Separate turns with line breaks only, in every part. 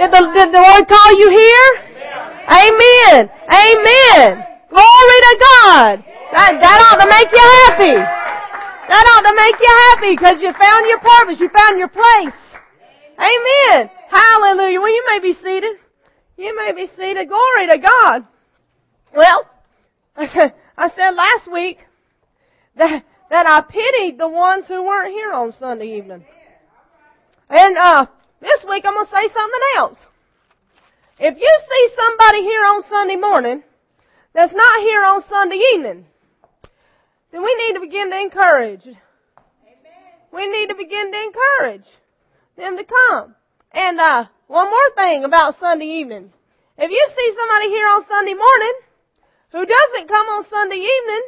Did the, did the Lord call you here? Amen. Amen. Glory to God. That, that ought to make you happy. That ought to make you happy because you found your purpose. You found your place. Amen. Hallelujah. Well, you may be seated. You may be seated. Glory to God. Well, I said last week that, that I pitied the ones who weren't here on Sunday evening. And, uh, this week I'm gonna say something else. If you see somebody here on Sunday morning that's not here on Sunday evening, then we need to begin to encourage. Amen. We need to begin to encourage them to come. And uh, one more thing about Sunday evening. If you see somebody here on Sunday morning who doesn't come on Sunday evening,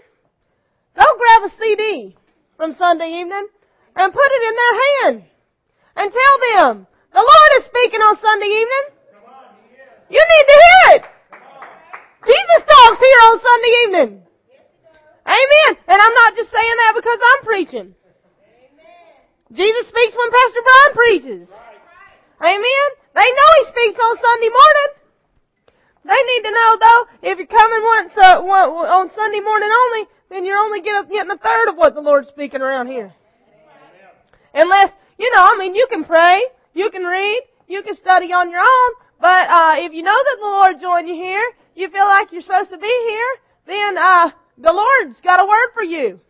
go grab a CD from Sunday evening and put it in their hand and tell them, the Lord is speaking on Sunday evening. You need to hear it. Jesus talks here on Sunday evening. Amen. And I'm not just saying that because I'm preaching. Jesus speaks when Pastor Brian preaches. Amen. They know he speaks on Sunday morning. They need to know though, if you're coming once uh, on Sunday morning only, then you're only getting a third of what the Lord's speaking around here. Unless, you know, I mean, you can pray, you can read, you can study on your own, but uh, if you know that the Lord joined you here, you feel like you're supposed to be here, then uh, the Lord's got a word for you.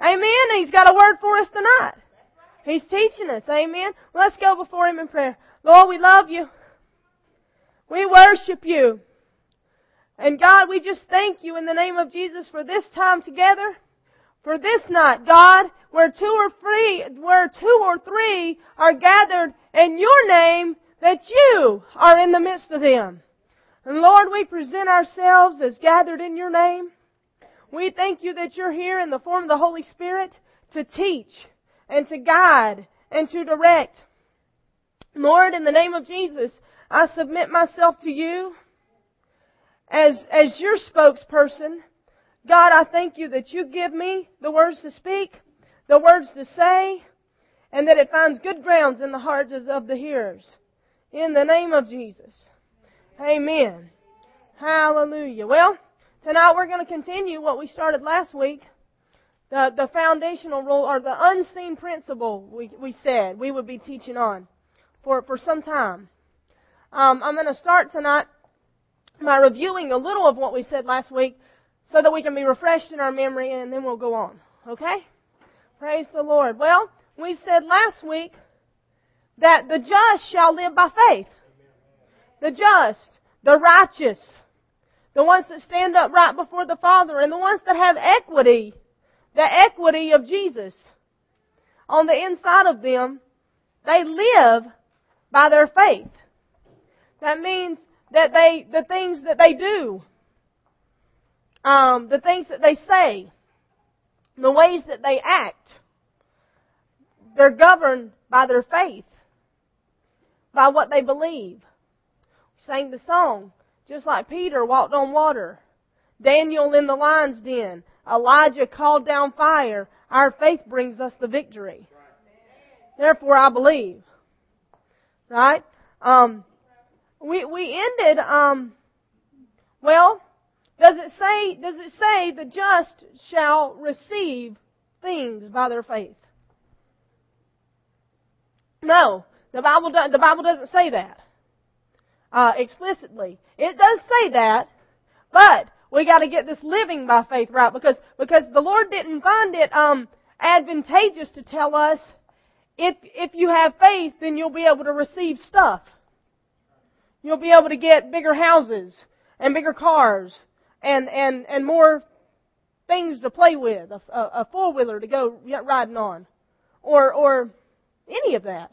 Amen. Amen. He's got a word for us tonight. He's teaching us. Amen. Let's go before Him in prayer. Lord, we love you. We worship you. And God, we just thank you in the name of Jesus for this time together, for this night, God, where two or three, where two or three are gathered in your name, that you are in the midst of them. And Lord, we present ourselves as gathered in your name. We thank you that you're here in the form of the Holy Spirit to teach and to guide and to direct. Lord, in the name of Jesus, I submit myself to you as, as your spokesperson. God, I thank you that you give me the words to speak, the words to say, and that it finds good grounds in the hearts of the hearers. In the name of Jesus. Amen. Hallelujah. Well, tonight we're going to continue what we started last week. The, the foundational rule, or the unseen principle, we, we said we would be teaching on for, for some time. Um, I'm going to start tonight by reviewing a little of what we said last week so that we can be refreshed in our memory and then we'll go on. Okay? Praise the Lord. Well, we said last week that the just shall live by faith. The just, the righteous, the ones that stand up right before the Father, and the ones that have equity, the equity of Jesus on the inside of them, they live by their faith. That means that they, the things that they do, um, the things that they say, the ways that they act, they're governed by their faith by what they believe. We sang the song, just like Peter walked on water. Daniel in the lion's den. Elijah called down fire. Our faith brings us the victory. Therefore I believe. Right? Um, we, we ended, um, well, does it say, does it say the just shall receive things by their faith? No. The Bible, do, the Bible doesn't say that uh, explicitly. It does say that, but we got to get this living by faith right because because the Lord didn't find it um, advantageous to tell us if if you have faith, then you'll be able to receive stuff. You'll be able to get bigger houses and bigger cars and and and more things to play with, a, a, four wheeler to go riding on, or or any of that.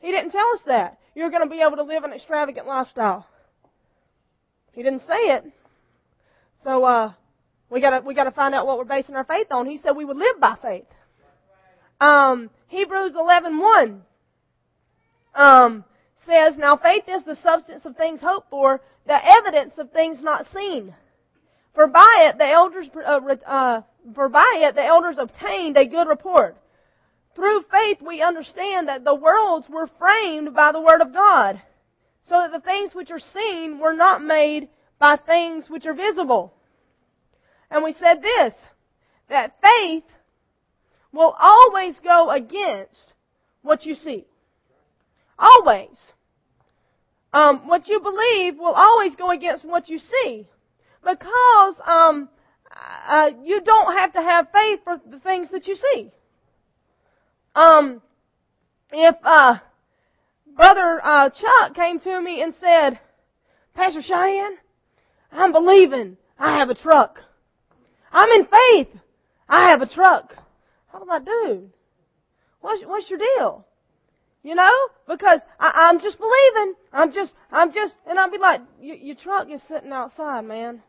He didn't tell us that. You're going to be able to live an extravagant lifestyle. He didn't say it. So, uh, we gotta, we gotta find out what we're basing our faith on. He said we would live by faith. Um, Hebrews 11.1, um, says, Now faith is the substance of things hoped for, the evidence of things not seen. For by it the elders, uh, uh, for by it the elders obtained a good report. through faith we understand that the worlds were framed by the Word of God. So that the things which are seen were not made by things which are visible. And we said this, that faith will always go against what you see. Always. Um, what you believe will always go against what you see. Because um, uh, you don't have to have faith for the things that you see. Um, if uh, Brother uh, Chuck came to me and said, Pastor Cheyenne, I'm believing I have a truck. I'm in faith. I have a truck. I'm like, dude, what's, what's your deal? You know? Because I, I'm just believing. I'm just, I'm just, and I'll be like, your truck is sitting outside, man.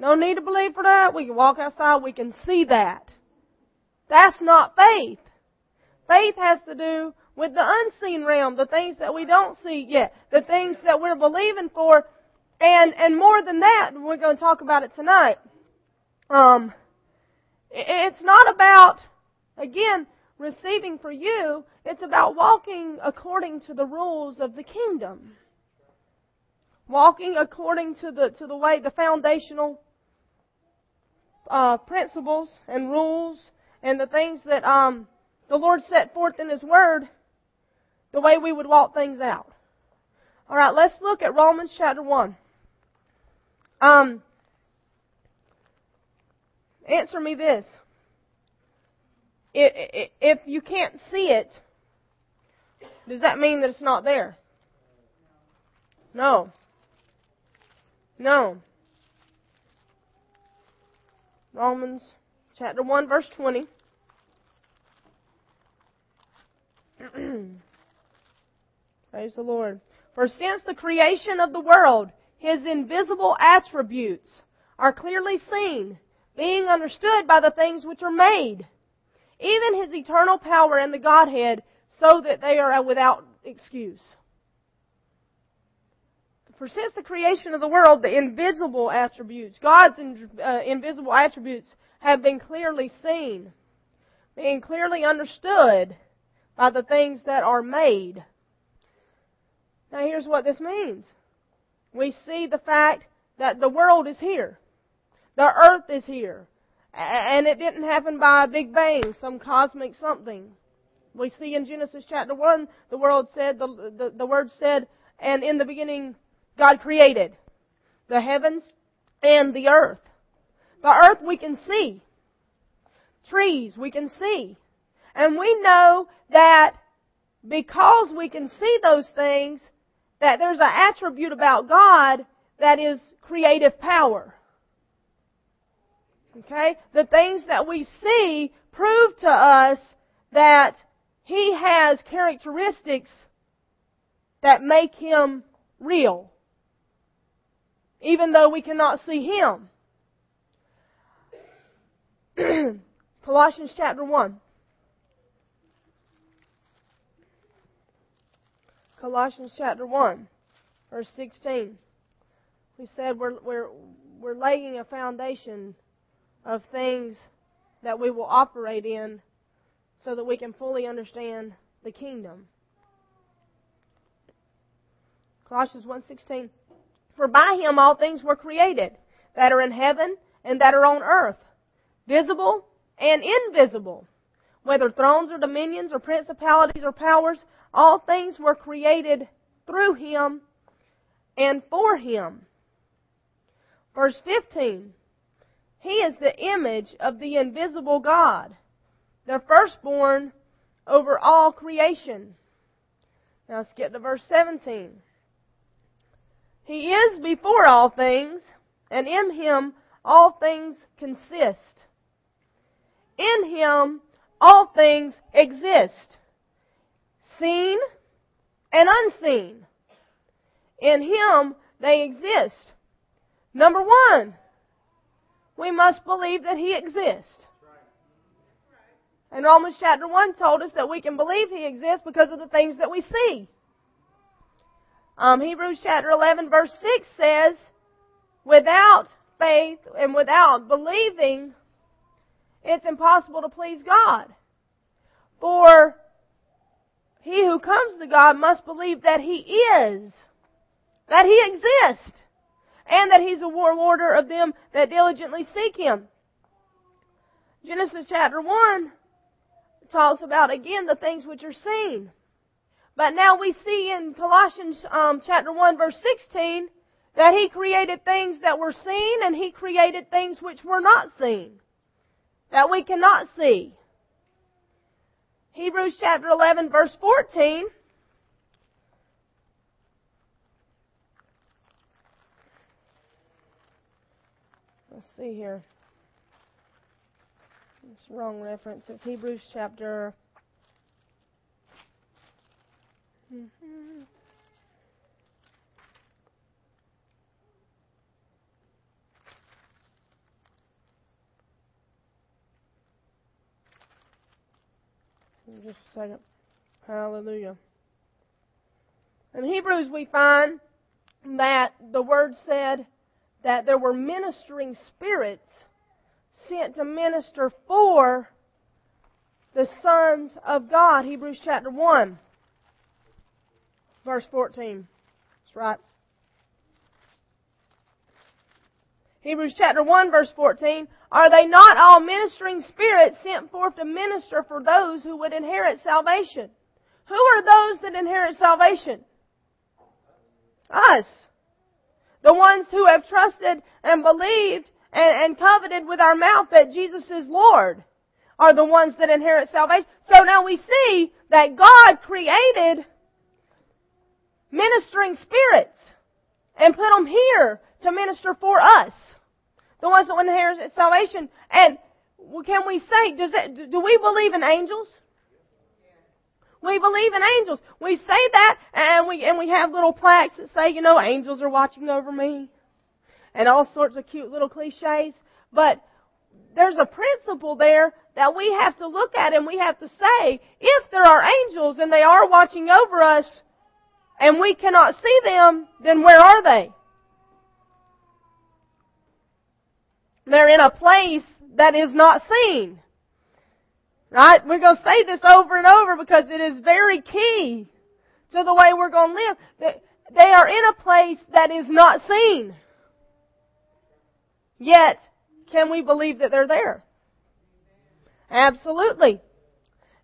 No need to believe for that. We can walk outside. We can see that. That's not faith. Faith has to do with the unseen realm, the things that we don't see yet, the things that we're believing for, and and more than that, we're going to talk about it tonight. Um, it's not about again receiving for you. It's about walking according to the rules of the kingdom. Walking according to the to the way the foundational uh, principles and rules and the things that um, the Lord set forth in His Word the way we would walk things out. Alright, let's look at Romans chapter 1. Um, answer me this. If you can't see it, does that mean that it's not there? No. No. Romans chapter 1 verse 20. Praise the Lord. For since the creation of the world, His invisible attributes are clearly seen, being understood by the things which are made, even His eternal power and the Godhead, so that they are without excuse. For since the creation of the world, the invisible attributes, God's uh, invisible attributes, have been clearly seen, being clearly understood by the things that are made. Now here's what this means. We see the fact that the world is here. The earth is here. And it didn't happen by a big bang, some cosmic something. We see in Genesis chapter 1, the world said, the, the, the word said, and in the beginning God created the heavens and the earth. The earth we can see. Trees we can see. And we know that because we can see those things, that there's an attribute about God that is creative power. Okay? The things that we see prove to us that He has characteristics that make Him real. Even though we cannot see Him. Colossians chapter 1. Colossians chapter 1, verse 16. We said we're, we're, we're laying a foundation of things that we will operate in so that we can fully understand the kingdom. Colossians 1:16 For by him all things were created that are in heaven and that are on earth visible and invisible whether thrones or dominions or principalities or powers all things were created through him and for him. Verse 15. He is the image of the invisible God, the firstborn over all creation. Now get to verse 17. He is before all things, and in him all things consist. In him all things exist seen and unseen. In Him, they exist. Number one, we must believe that He exists. And Romans chapter 1 told us that we can believe He exists because of the things that we see. Um, Hebrews chapter 11 verse 6 says, without faith and without believing, it's impossible to please God. For he who comes to God must believe that he is, that he exists, and that he's a rewarder of them that diligently seek him. Genesis chapter 1 talks about again the things which are seen. But now we see in Colossians um, chapter 1 verse 16 that he created things that were seen and he created things which were not seen. That we cannot see. Hebrews chapter 11 verse 14 Let's see here. It's wrong reference. It's Hebrews chapter. Mm-hmm. Just a second. Hallelujah. In Hebrews, we find that the word said that there were ministering spirits sent to minister for the sons of God. Hebrews chapter 1, verse 14. That's right. Hebrews chapter 1 verse 14, are they not all ministering spirits sent forth to minister for those who would inherit salvation? Who are those that inherit salvation? Us. The ones who have trusted and believed and, and coveted with our mouth that Jesus is Lord are the ones that inherit salvation. So now we see that God created ministering spirits and put them here to minister for us. The ones that inherit salvation. And can we say, does it, do we believe in angels? We believe in angels. We say that and we, and we have little plaques that say, you know, angels are watching over me. And all sorts of cute little cliches. But there's a principle there that we have to look at and we have to say, if there are angels and they are watching over us and we cannot see them, then where are they? They're in a place that is not seen. Right? We're going to say this over and over because it is very key to the way we're going to live. They are in a place that is not seen. Yet, can we believe that they're there? Absolutely.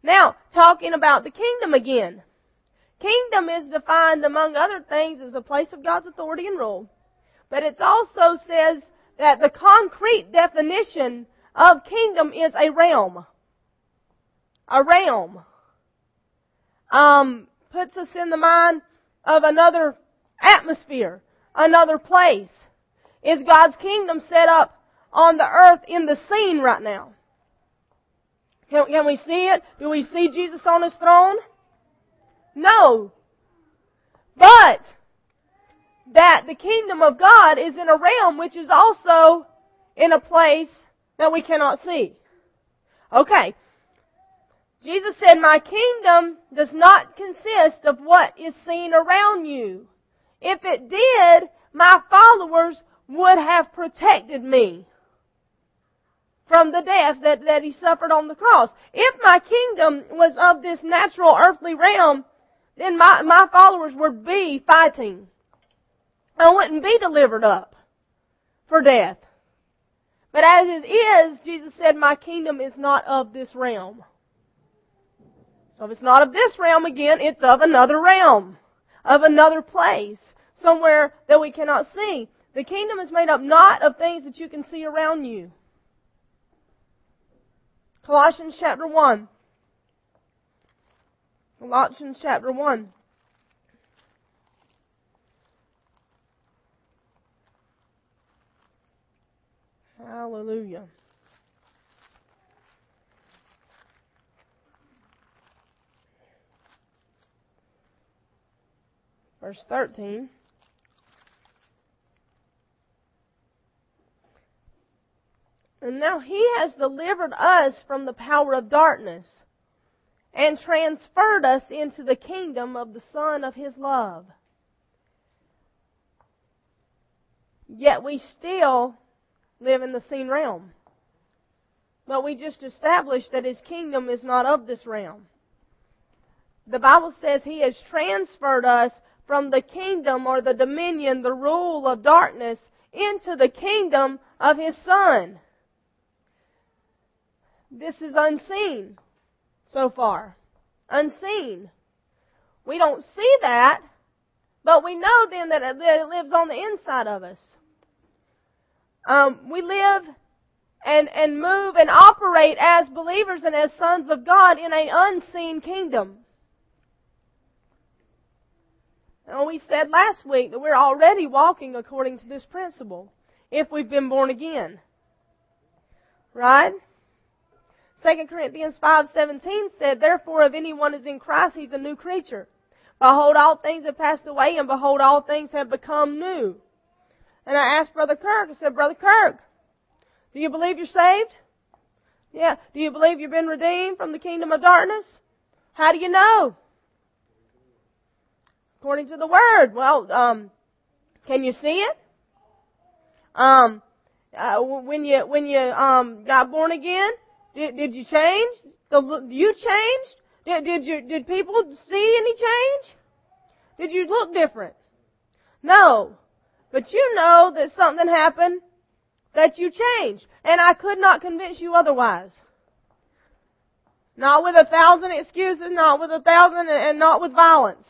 Now, talking about the kingdom again. Kingdom is defined among other things as the place of God's authority and rule. But it also says that the concrete definition of kingdom is a realm a realm. Um, puts us in the mind of another atmosphere, another place. Is God's kingdom set up on the earth in the seen right now? Can, can we see it? Do we see Jesus on his throne? No. But that the kingdom of God is in a realm which is also in a place that we cannot see. Okay, Jesus said, My kingdom does not consist of what is seen around you. If it did, my followers would have protected me from the death that, that he suffered on the cross. If my kingdom was of this natural earthly realm, then my, my followers would be fighting. I wouldn't be delivered up for death. But as it is, Jesus said, my kingdom is not of this realm. So if it's not of this realm again, it's of another realm, of another place, somewhere that we cannot see. The kingdom is made up not of things that you can see around you. Colossians chapter 1. Colossians chapter 1. Hallelujah. Verse 13. And now he has delivered us from the power of darkness and transferred us into the kingdom of the Son of his love. Yet we still live in the seen realm. But we just established that His kingdom is not of this realm. The Bible says He has transferred us from the kingdom or the dominion, the rule of darkness, into the kingdom of His Son. This is unseen so far. Unseen. We don't see that, but we know then that it lives on the inside of us. Um, we live and, and move and operate as believers and as sons of God in an unseen kingdom. And we said last week that we're already walking according to this principle if we've been born again. Right? 2 Corinthians 5:17 said, "Therefore if anyone is in Christ, he's a new creature. Behold, all things have passed away, and behold, all things have become new." And I asked Brother Kirk, I said, Brother Kirk, do you believe you're saved? Yeah. Do you believe you've been redeemed from the kingdom of darkness? How do you know? According to the Word. Well, um, can you see it? Um, uh, when you, when you, um, got born again, did, did you change? The, you changed? Did, did you, did people see any change? Did you look different? No. But you know that something happened that you changed. And I could not convince you otherwise. Not with a thousand excuses, not with a thousand, and not with violence.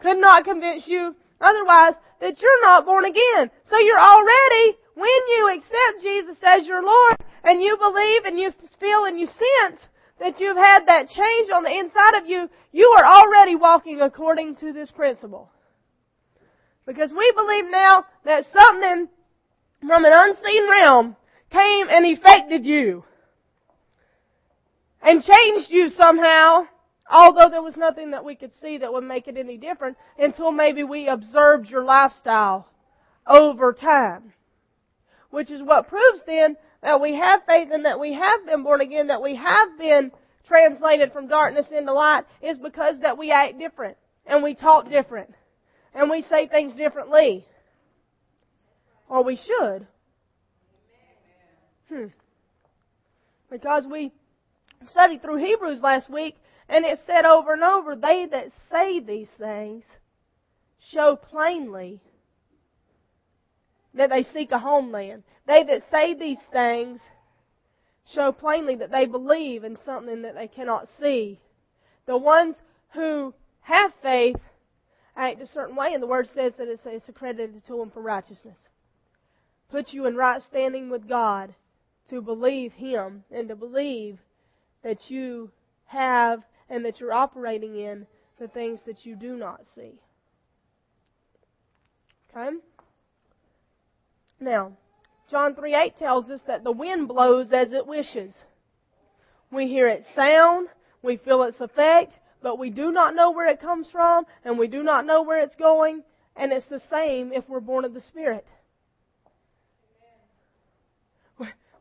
Could not convince you otherwise that you're not born again. So you're already, when you accept Jesus as your Lord, and you believe and you feel and you sense that you've had that change on the inside of you, you are already walking according to this principle. Because we believe now that something from an unseen realm came and affected you. And changed you somehow, although there was nothing that we could see that would make it any different until maybe we observed your lifestyle over time. Which is what proves then that we have faith and that we have been born again, that we have been translated from darkness into light, is because that we act different and we talk different and we say things differently. Or we should. Hmm. Because we studied through Hebrews last week, and it said over and over, they that say these things show plainly that they seek a homeland. They that say these things show plainly that they believe in something that they cannot see. The ones who have faith act a certain way, and the Word says that it's accredited to them for righteousness. Puts you in right standing with God to believe Him and to believe that you have and that you're operating in the things that you do not see. Okay? Now, John 3 8 tells us that the wind blows as it wishes. We hear its sound, we feel its effect, but we do not know where it comes from, and we do not know where it's going, and it's the same if we're born of the Spirit.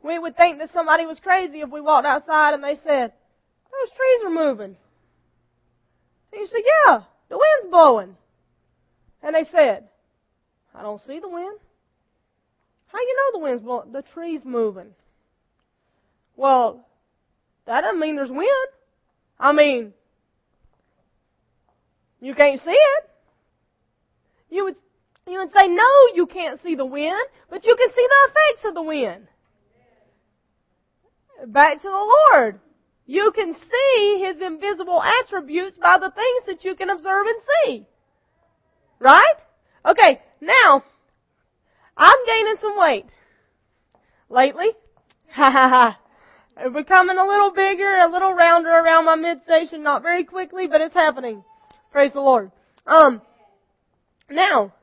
We would think that somebody was crazy if we walked outside and they said, those trees are moving. And you said, yeah, the wind's blowing. And they said, I don't see the wind. How you know the wind's blowing? The tree's moving. Well, that doesn't mean there's wind. I mean, you can't see it. You would, you would say, no, you can't see the wind, but you can see the effects of the wind. Back to the Lord. You can see His invisible attributes by the things that you can observe and see. Right? Okay, now, I'm gaining some weight. Lately. Ha ha ha. Becoming a little bigger, a little rounder around my midsection, not very quickly, but it's happening. Praise the Lord. Um, now,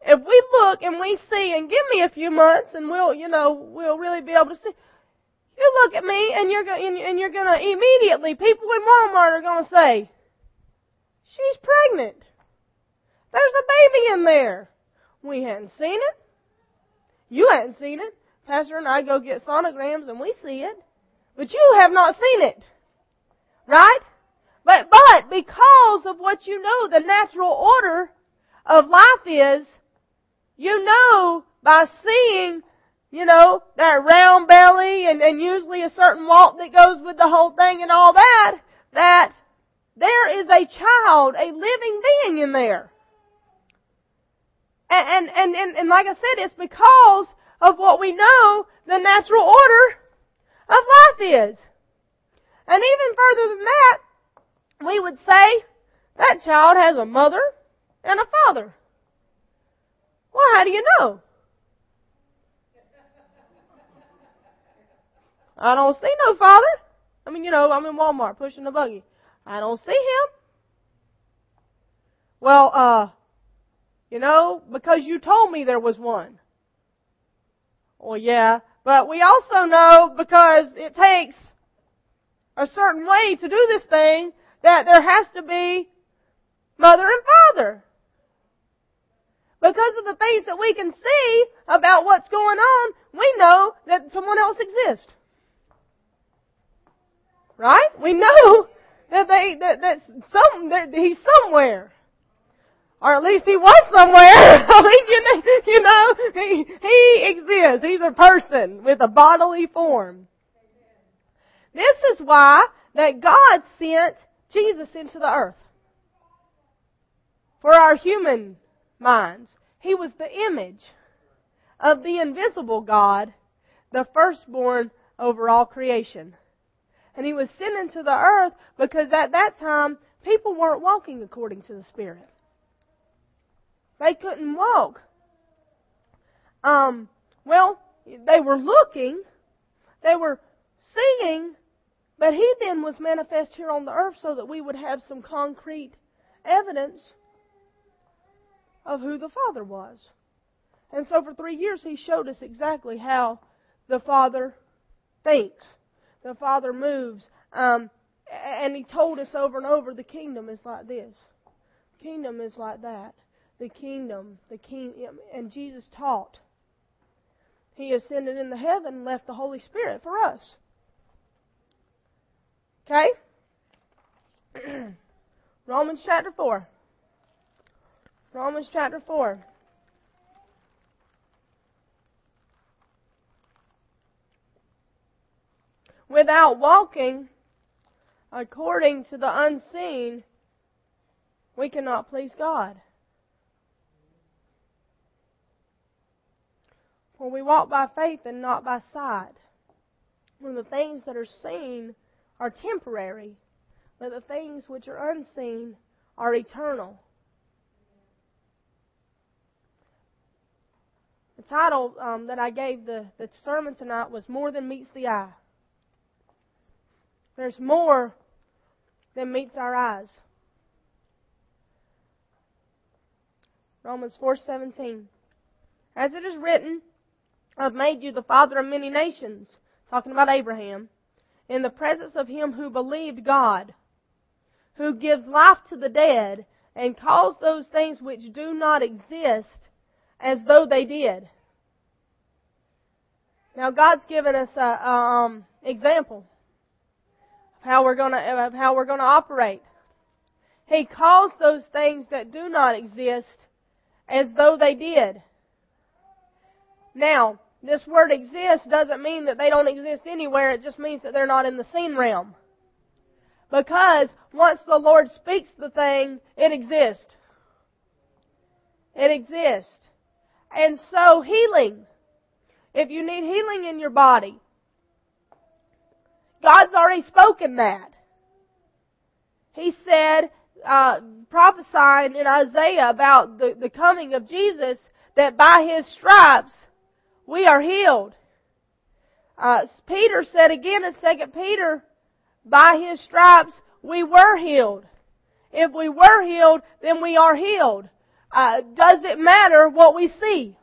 if we look and we see, and give me a few months, and we'll, you know, we'll really be able to see. You look at me, and you're going, and you're going to immediately, people in Walmart are going to say, "She's pregnant. There's a baby in there." We hadn't seen it. You haven't seen it. Pastor and I go get sonograms, and we see it, but you have not seen it, right? But, but because of what you know the natural order of life is, you know by seeing you know, that round belly and, and usually a certain walk that goes with the whole thing and all that, that there is a child, a living being in there. And, and, and, and, like I said, it's because of what we know the natural order of life is. And even further than that, we would say that child has a mother and a father. Well, how do you know? I don't see no father. I mean, you know, I'm in Walmart pushing the buggy. I don't see him. Well, uh, you know, because you told me there was one. Well, yeah, but we also know because it takes a certain way to do this thing that there has to be mother and father. Because of the things that we can see about what's going on, we know that someone else exists. Right? We know that they that that some that he's somewhere. Or at least he was somewhere. You know, you know, he, he exists. He's a person with a bodily form. This is why that God sent Jesus into the earth. For our human minds. He was the image of the invisible God, the firstborn over all creation. And he was sent into the earth because at that time people weren't walking according to the Spirit. They couldn't walk. Um, well, they were looking, they were seeing, but he then was manifest here on the earth so that we would have some concrete evidence of who the Father was. And so for three years he showed us exactly how the Father thinks. The Father moves. Um, and he told us over and over the kingdom is like this. the kingdom is like that. The kingdom, the king, and Jesus taught. He ascended into heaven and left the Holy Spirit for us. Okay? Romans chapter 4. Romans chapter 4. Without walking according to the unseen, we cannot please God. For we walk by faith and not by sight. When the things that are seen are temporary, but the things which are unseen are eternal. The title um, that I gave the, the sermon tonight was More Than Meets the Eye. There's more than meets our eyes. Romans 4:17 As it is written, I've made you the father of many nations, talking about Abraham, in the presence of him who believed God, who gives life to the dead and calls those things which do not exist as though they did. Now God's given us a um, example of how we're to of how we're to operate. He calls those things that do not exist as though they did. Now, this word exists doesn't mean that they don't exist anywhere. It just means that they're not in the seen realm. Because once the Lord speaks the thing, it exists. It exists. And so healing. If you need healing in your body, God's already spoken that. He said, uh, prophesying in Isaiah about the, the coming of Jesus, that by His stripes we are healed. Uh, Peter said again in 2 Peter, by His stripes we were healed. If we were healed, then we are healed. Uh, does it matter what we see?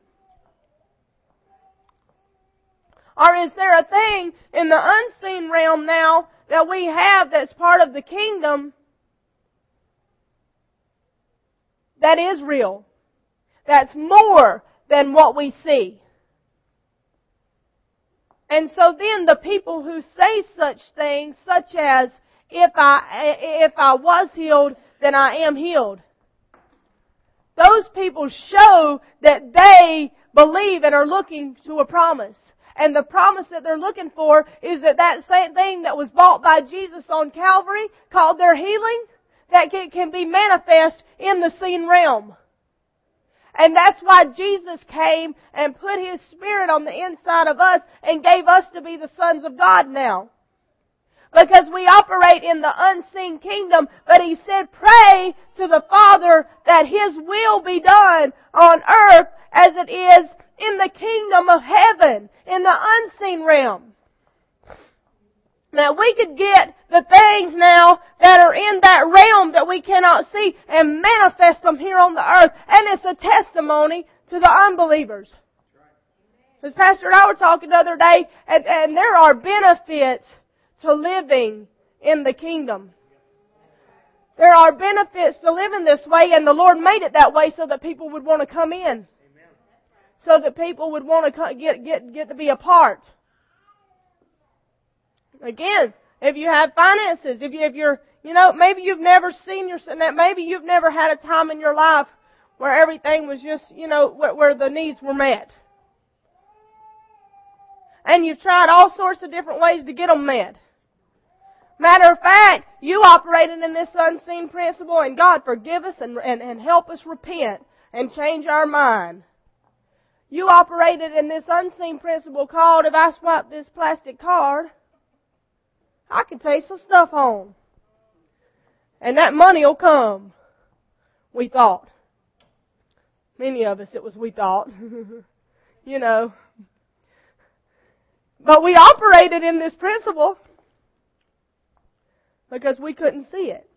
Or is there a thing in the unseen realm now that we have that's part of the kingdom that is real? That's more than what we see. And so then the people who say such things, such as, if I, if I was healed, then I am healed. Those people show that they believe and are looking to a promise. And the promise that they're looking for is that that same thing that was bought by Jesus on Calvary, called their healing, that can, be manifest in the seen realm. And that's why Jesus came and put His Spirit on the inside of us and gave us to be the sons of God now. Because we operate in the unseen kingdom, but He said pray to the Father that His will be done on earth as it is in the kingdom of heaven, in the unseen realm. Now we could get the things now that are in that realm that we cannot see and manifest them here on the earth. And it's a testimony to the unbelievers. As Pastor and I were talking the other day, and, and there are benefits to living in the kingdom. There are benefits to living this way, and the Lord made it that way so that people would want to come in. So that people would want to get, get, get to be a part. Again, if you have finances, if you, if you're, you know, maybe you've never seen your, maybe you've never had a time in your life where everything was just, you know, where, where the needs were met. And you've tried all sorts of different ways to get them met. Matter of fact, you operated in this unseen principle and God forgive us and, and, and help us repent and change our mind. You operated in this unseen principle called if I swipe this plastic card, I can take some stuff home. And that money will come. We thought. Many of us it was we thought. you know. But we operated in this principle because we couldn't see it.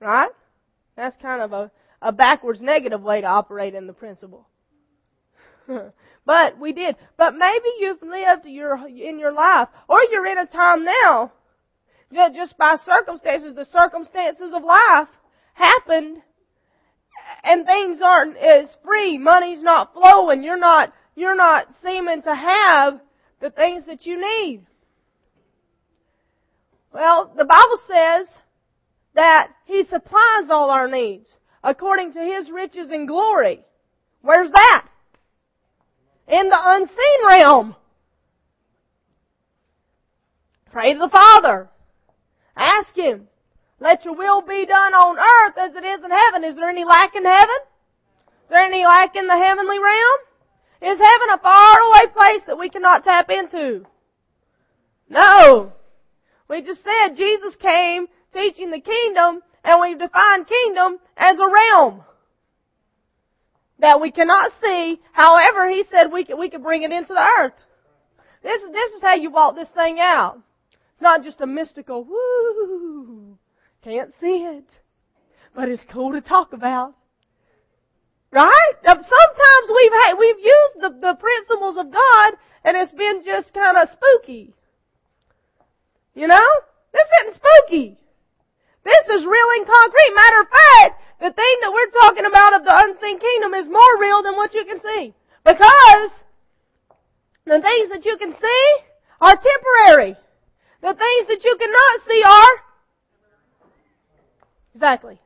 Right? That's kind of a, a backwards negative way to operate in the principle. but we did. But maybe you've lived your, in your life, or you're in a time now, that just by circumstances, the circumstances of life happened, and things aren't as free, money's not flowing, you're not, you're not seeming to have the things that you need. Well, the Bible says that He supplies all our needs according to His riches and glory. Where's that? In the unseen realm. Pray to the Father. Ask Him. Let your will be done on earth as it is in heaven. Is there any lack in heaven? Is there any lack in the heavenly realm? Is heaven a faraway place that we cannot tap into? No. We just said Jesus came teaching the kingdom and we've defined kingdom as a realm that we cannot see. However, he said we could, we could bring it into the earth. This is, this is how you walk this thing out. It's not just a mystical, woo, can't see it, but it's cool to talk about. Right? Sometimes we've had, we've used the, the principles of God and it's been just kind of spooky. You know? This isn't spooky. This is real and concrete. Matter of fact, the thing that we're talking about of the unseen kingdom is more real than what you can see. Because the things that you can see are temporary. The things that you cannot see are exactly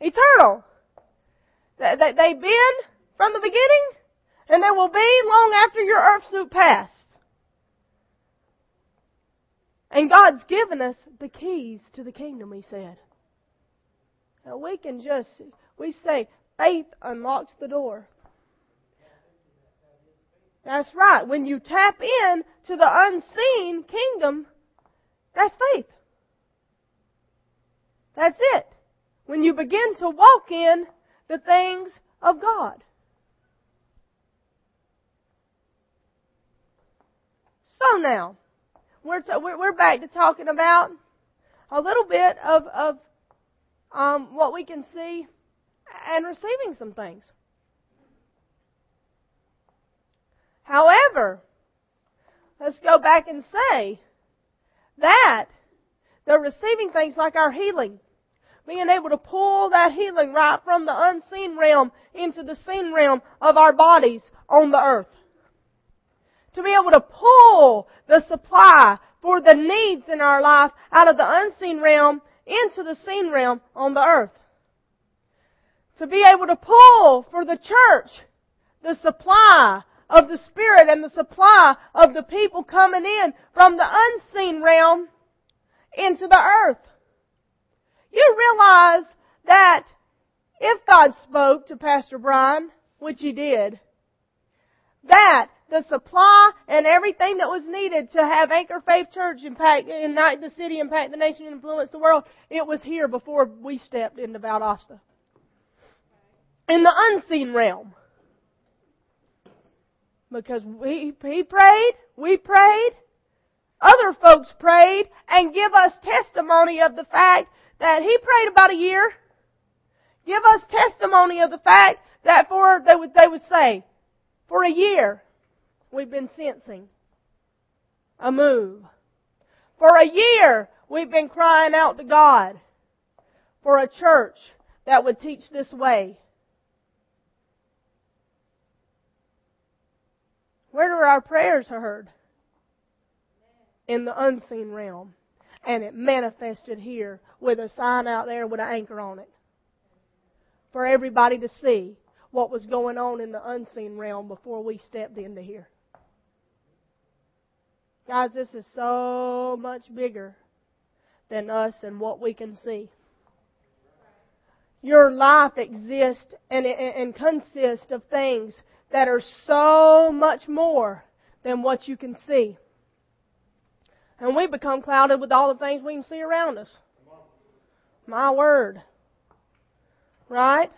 eternal. They've been from the beginning and they will be long after your earth suit passed. And God's given us the keys to the kingdom, He said. Now we can just, we say, faith unlocks the door. That's right. When you tap in to the unseen kingdom, that's faith. That's it. When you begin to walk in the things of God. So now, we're, t- we're back to talking about a little bit of, of um, what we can see and receiving some things. However, let's go back and say that the receiving things like our healing, being able to pull that healing right from the unseen realm into the seen realm of our bodies on the earth. To be able to pull the supply for the needs in our life out of the unseen realm into the seen realm on the earth. to be able to pull for the church the supply of the Spirit and the supply of the people coming in from the unseen realm into the earth. You realize that if God spoke to Pastor Brian, which he did, that the supply and everything that was needed to have Anchor Faith Church impact, the city, impact the nation, influence the world, it was here before we stepped into Valdosta. In the unseen realm. Because we, he prayed, we prayed, other folks prayed, and give us testimony of the fact that he prayed about a year. Give us testimony of the fact that for, they would, they would say, for a year, we've been sensing a move. For a year, we've been crying out to God for a church that would teach this way. Where are our prayers heard? In the unseen realm. And it manifested here with a sign out there with an anchor on it. For everybody to see what was going on in the unseen realm before we stepped into here. Guys, this is so much bigger than us and what we can see. Your life exists and, and consists of things that are so much more than what you can see. And we become clouded with all the things we can see around us. My word. Right?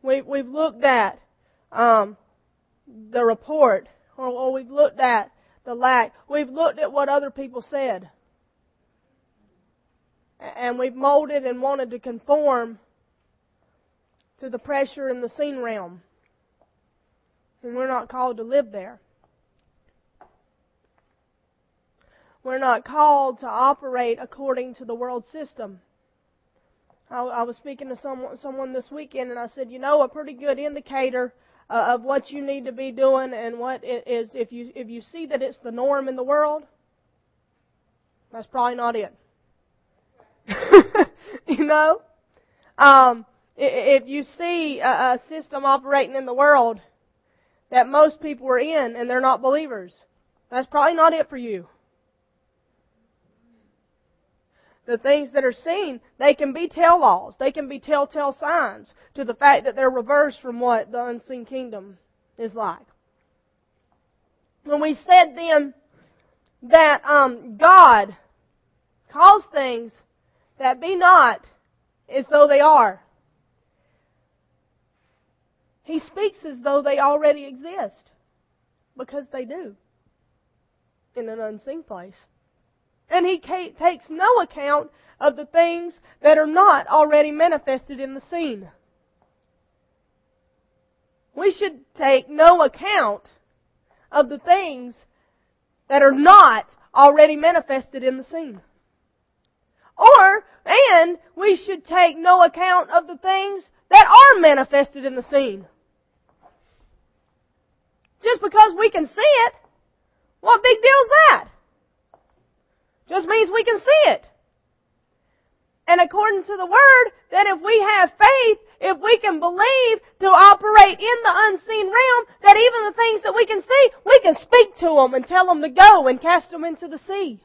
We, we've looked at um, the report, or, or we've looked at the lack. We've looked at what other people said. And we've molded and wanted to conform to the pressure in the seen realm. And we're not called to live there. We're not called to operate according to the world system. I, I was speaking to someone, someone this weekend, and I said, you know, a pretty good indicator uh, of what you need to be doing and what it is if you if you see that it's the norm in the world, that's probably not it. you know, um, if you see a, a system operating in the world that most people are in and they're not believers. That's probably not it for you. The things that are seen, they can be tell-alls. They can be telltale signs to the fact that they're reversed from what the unseen kingdom is like. When we said then that um, God calls things that be not as though they are. He speaks as though they already exist. Because they do. In an unseen place. And he takes no account of the things that are not already manifested in the seen. We should take no account of the things that are not already manifested in the seen. Or, and we should take no account of the things that are manifested in the seen. Just because we can see it, what big deal is that? Just means we can see it. And according to the Word, that if we have faith, if we can believe to operate in the unseen realm, that even the things that we can see, we can speak to them and tell them to go and cast them into the sea.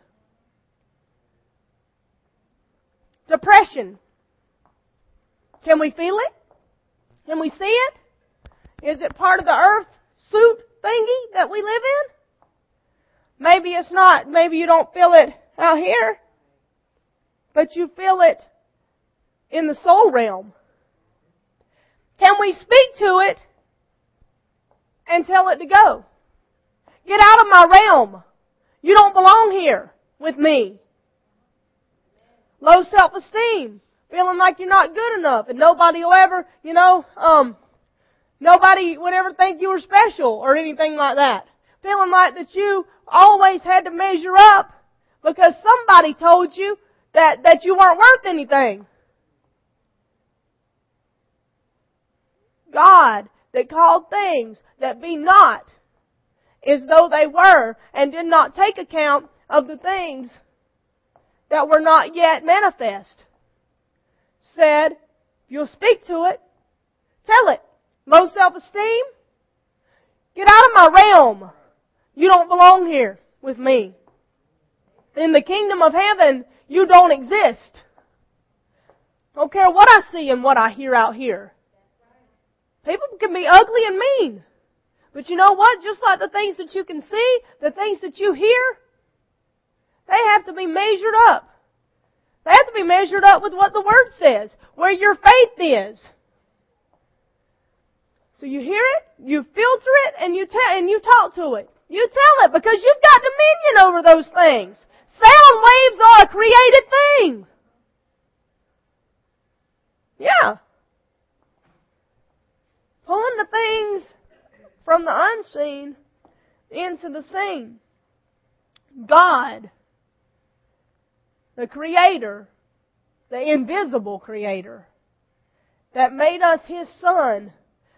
Depression. Can we feel it? Can we see it? Is it part of the earth suit thingy that we live in? Maybe it's not. Maybe you don't feel it out here. But you feel it in the soul realm. Can we speak to it and tell it to go? Get out of my realm. You don't belong here with me. Low self-esteem. Feeling like you're not good enough and nobody will ever, you know, um, Nobody would ever think you were special or anything like that. Feeling like that you always had to measure up because somebody told you that, that you weren't worth anything. God that called things that be not as though they were and did not take account of the things that were not yet manifest said, you'll speak to it, Tell it. Low self-esteem? Get out of my realm. You don't belong here with me. In the kingdom of heaven, you don't exist. Don't care what I see and what I hear out here. People can be ugly and mean. But you know what? Just like the things that you can see, the things that you hear, they have to be measured up. They have to be measured up with what the Word says, where your faith is. So you hear it, you filter it, and you and you talk to it. You tell it because you've got dominion over those things. Sound waves are a created thing. Yeah. Pulling the things from the unseen into the seen. God, the Creator, the invisible Creator, that made us His Son,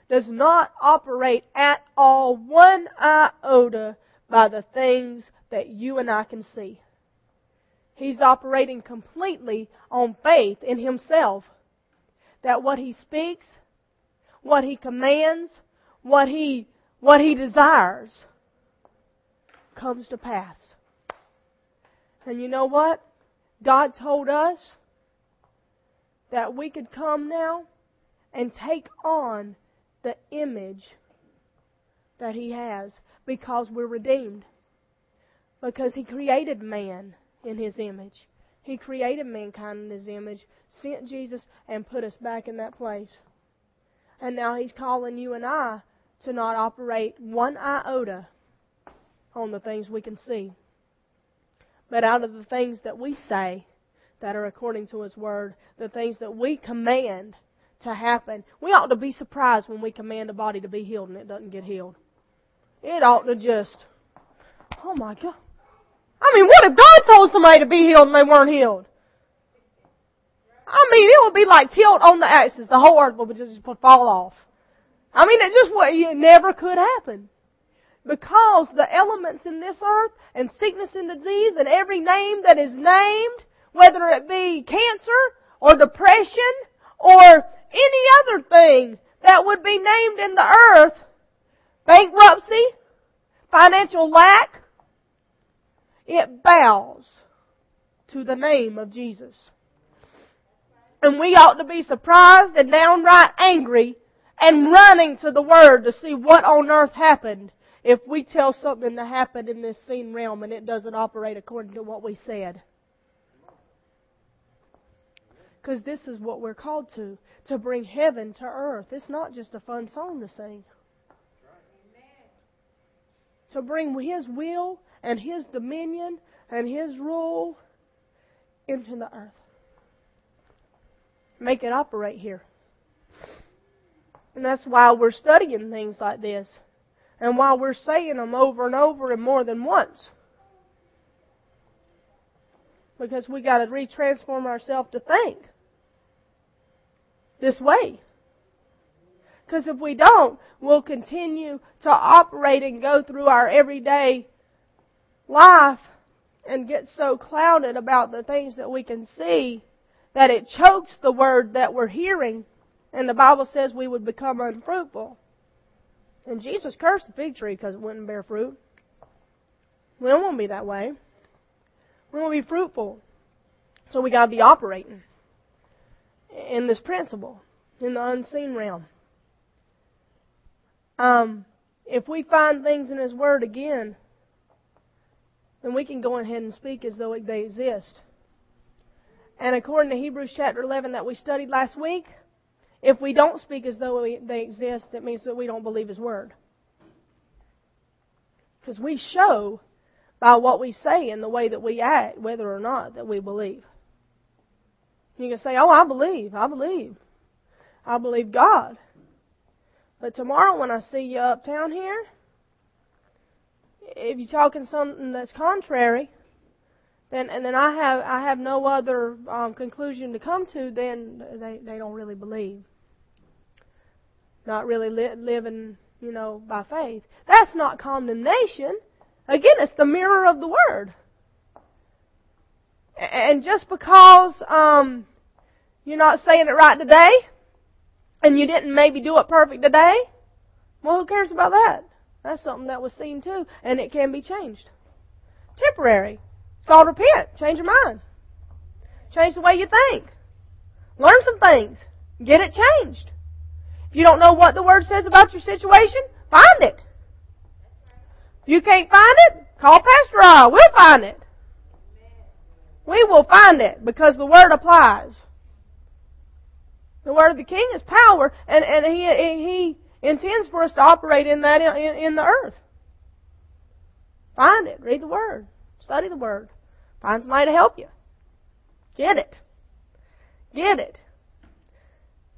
does not operate at all one iota by the things that you and I can see. He's operating completely on faith in Himself. That what He speaks, what He commands, what He, what He desires comes to pass. And you know what? God told us that we could come now and take on the image that He has because we're redeemed. Because He created man in His image. He created mankind in His image, sent Jesus, and put us back in that place. And now He's calling you and I to not operate one iota on the things we can see, but out of the things that we say that are according to His Word, the things that we command to happen. We ought to be surprised when we command a body to be healed and it doesn't get healed. It ought to just, oh my God. I mean, what if God told somebody to be healed and they weren't healed? I mean, it would be like tilt on the axis. The whole earth would just fall off. I mean, it just it never could happen. Because the elements in this earth and sickness and disease and every name that is named, whether it be cancer or depression or any other thing that would be named in the earth, bankruptcy, financial lack, it bows to the name of Jesus. And we ought to be surprised and downright angry and running to the Word to see what on earth happened if we tell something to happen in this seen realm and it doesn't operate according to what we said. Because this is what we're called to, to bring heaven to earth. It's not just a fun song to sing. To bring His will and His dominion and His rule into the earth. Make it operate here. And that's why we're studying things like this. And why we're saying them over and over and more than once. Because we gotta retransform ourselves to think this way. Because if we don't, we'll continue to operate and go through our everyday life and get so clouded about the things that we can see that it chokes the word that we're hearing. And the Bible says we would become unfruitful. And Jesus cursed the fig tree because it wouldn't bear fruit. We don't want to be that way. We want to be fruitful. So we got to be operating in this principle, in the unseen realm. Um, if we find things in His Word again, then we can go ahead and speak as though they exist. And according to Hebrews chapter 11 that we studied last week, if we don't speak as though they exist, it means that we don't believe His Word. Because we show by what we say and the way that we act whether or not that we believe. You can say, oh, I believe, I believe. I believe God. But tomorrow when I see you uptown here, if you're talking something that's contrary, then and then I have I have no other um, conclusion to come to. Then they they don't really believe, not really li- living you know by faith. That's not condemnation. Again, it's the mirror of the word. And just because um, you're not saying it right today, and you didn't maybe do it perfect today, well, who cares about that? That's something that was seen too, and it can be changed. Temporary. It's called repent. Change your mind. Change the way you think. Learn some things. Get it changed. If you don't know what the Word says about your situation, find it. If you can't find it, call Pastor I. We'll find it. We will find it because the Word applies. The Word of the King is power, and, and He, He intends for us to operate in that in, in the earth. Find it. Read the Word. Study the Word. Find somebody to help you. Get it. Get it.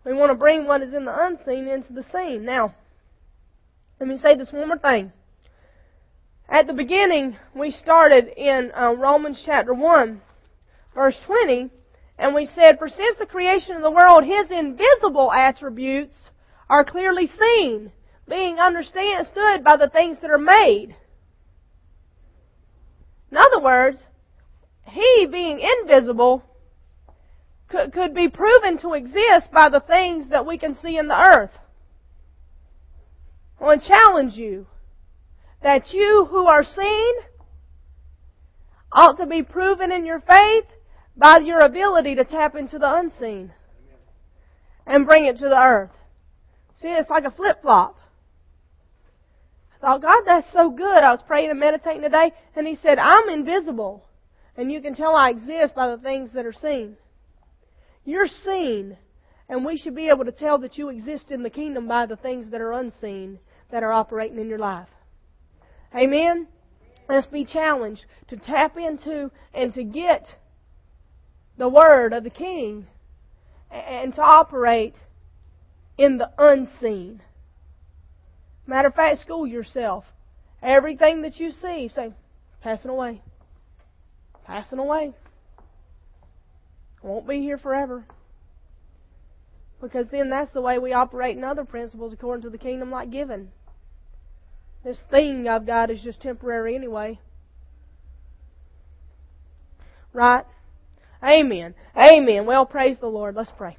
We want to bring what is in the unseen into the seen. Now, let me say this one more thing. At the beginning, we started in uh, Romans chapter 1, verse 20, and we said, For since the creation of the world, His invisible attributes are clearly seen, being understood by the things that are made. In other words, He being invisible could, could be proven to exist by the things that we can see in the earth. I want to challenge you that you who are seen ought to be proven in your faith by your ability to tap into the unseen and bring it to the earth. See, it's like a flip flop. I thought, God, that's so good. I was praying and meditating today, and He said, I'm invisible, and you can tell I exist by the things that are seen. You're seen, and we should be able to tell that you exist in the kingdom by the things that are unseen that are operating in your life. Amen? Let's be challenged to tap into and to get the word of the King and to operate in the unseen. Matter of fact, school yourself. Everything that you see, say, passing away. Passing away. Won't be here forever. Because then that's the way we operate in other principles according to the kingdom like giving. This thing I've got is just temporary anyway. Right? Amen. Amen. Well, praise the Lord. Let's pray.